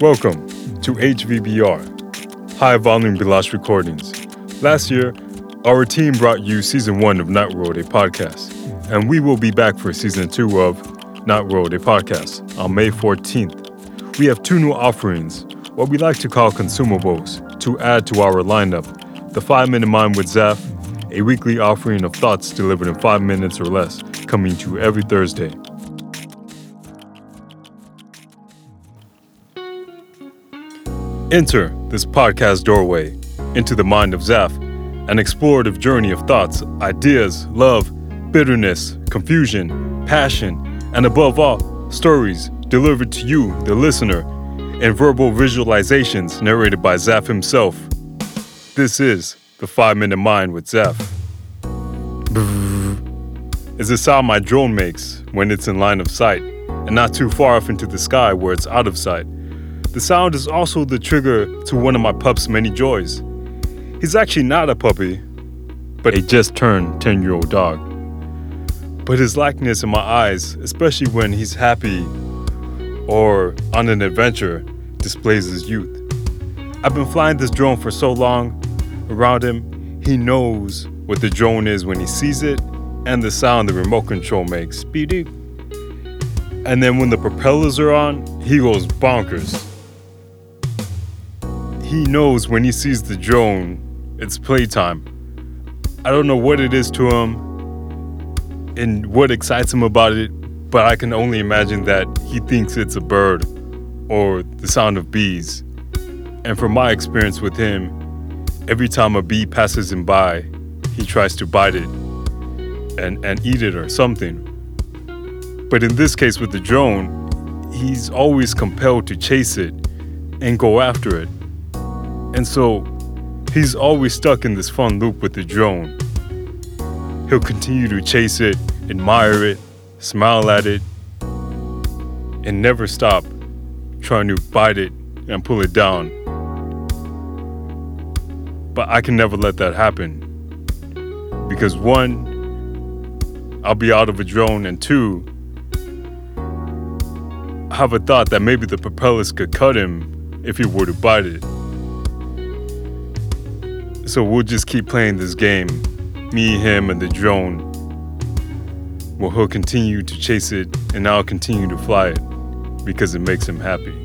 Welcome to HVBR, High Volume Beelaash Recordings. Last year, our team brought you season one of Not Road, a podcast, and we will be back for season two of Not Road, a podcast on May 14th. We have two new offerings, what we like to call consumables, to add to our lineup the 5 Minute Mind with Zaf, a weekly offering of thoughts delivered in 5 minutes or less, coming to you every Thursday. Enter this podcast doorway into the mind of Zaf, an explorative journey of thoughts, ideas, love, bitterness, confusion, passion, and above all, stories delivered to you, the listener, in verbal visualizations narrated by Zaf himself. This is the 5 Minute Mind with Zaf. Is the sound my drone makes when it's in line of sight and not too far off into the sky where it's out of sight. The sound is also the trigger to one of my pup's many joys. He's actually not a puppy, but a just turned 10 year old dog. But his likeness in my eyes, especially when he's happy or on an adventure, displays his youth. I've been flying this drone for so long around him, he knows what the drone is when he sees it and the sound the remote control makes. Beep. And then when the propellers are on, he goes bonkers he knows when he sees the drone, it's playtime. I don't know what it is to him and what excites him about it, but I can only imagine that he thinks it's a bird or the sound of bees. And from my experience with him, every time a bee passes him by, he tries to bite it and, and eat it or something. But in this case with the drone, he's always compelled to chase it and go after it. And so he's always stuck in this fun loop with the drone. He'll continue to chase it, admire it, smile at it, and never stop trying to bite it and pull it down. But I can never let that happen. Because one, I'll be out of a drone, and two, I have a thought that maybe the propellers could cut him if he were to bite it. So we'll just keep playing this game, me, him, and the drone. Well, he'll continue to chase it, and I'll continue to fly it because it makes him happy.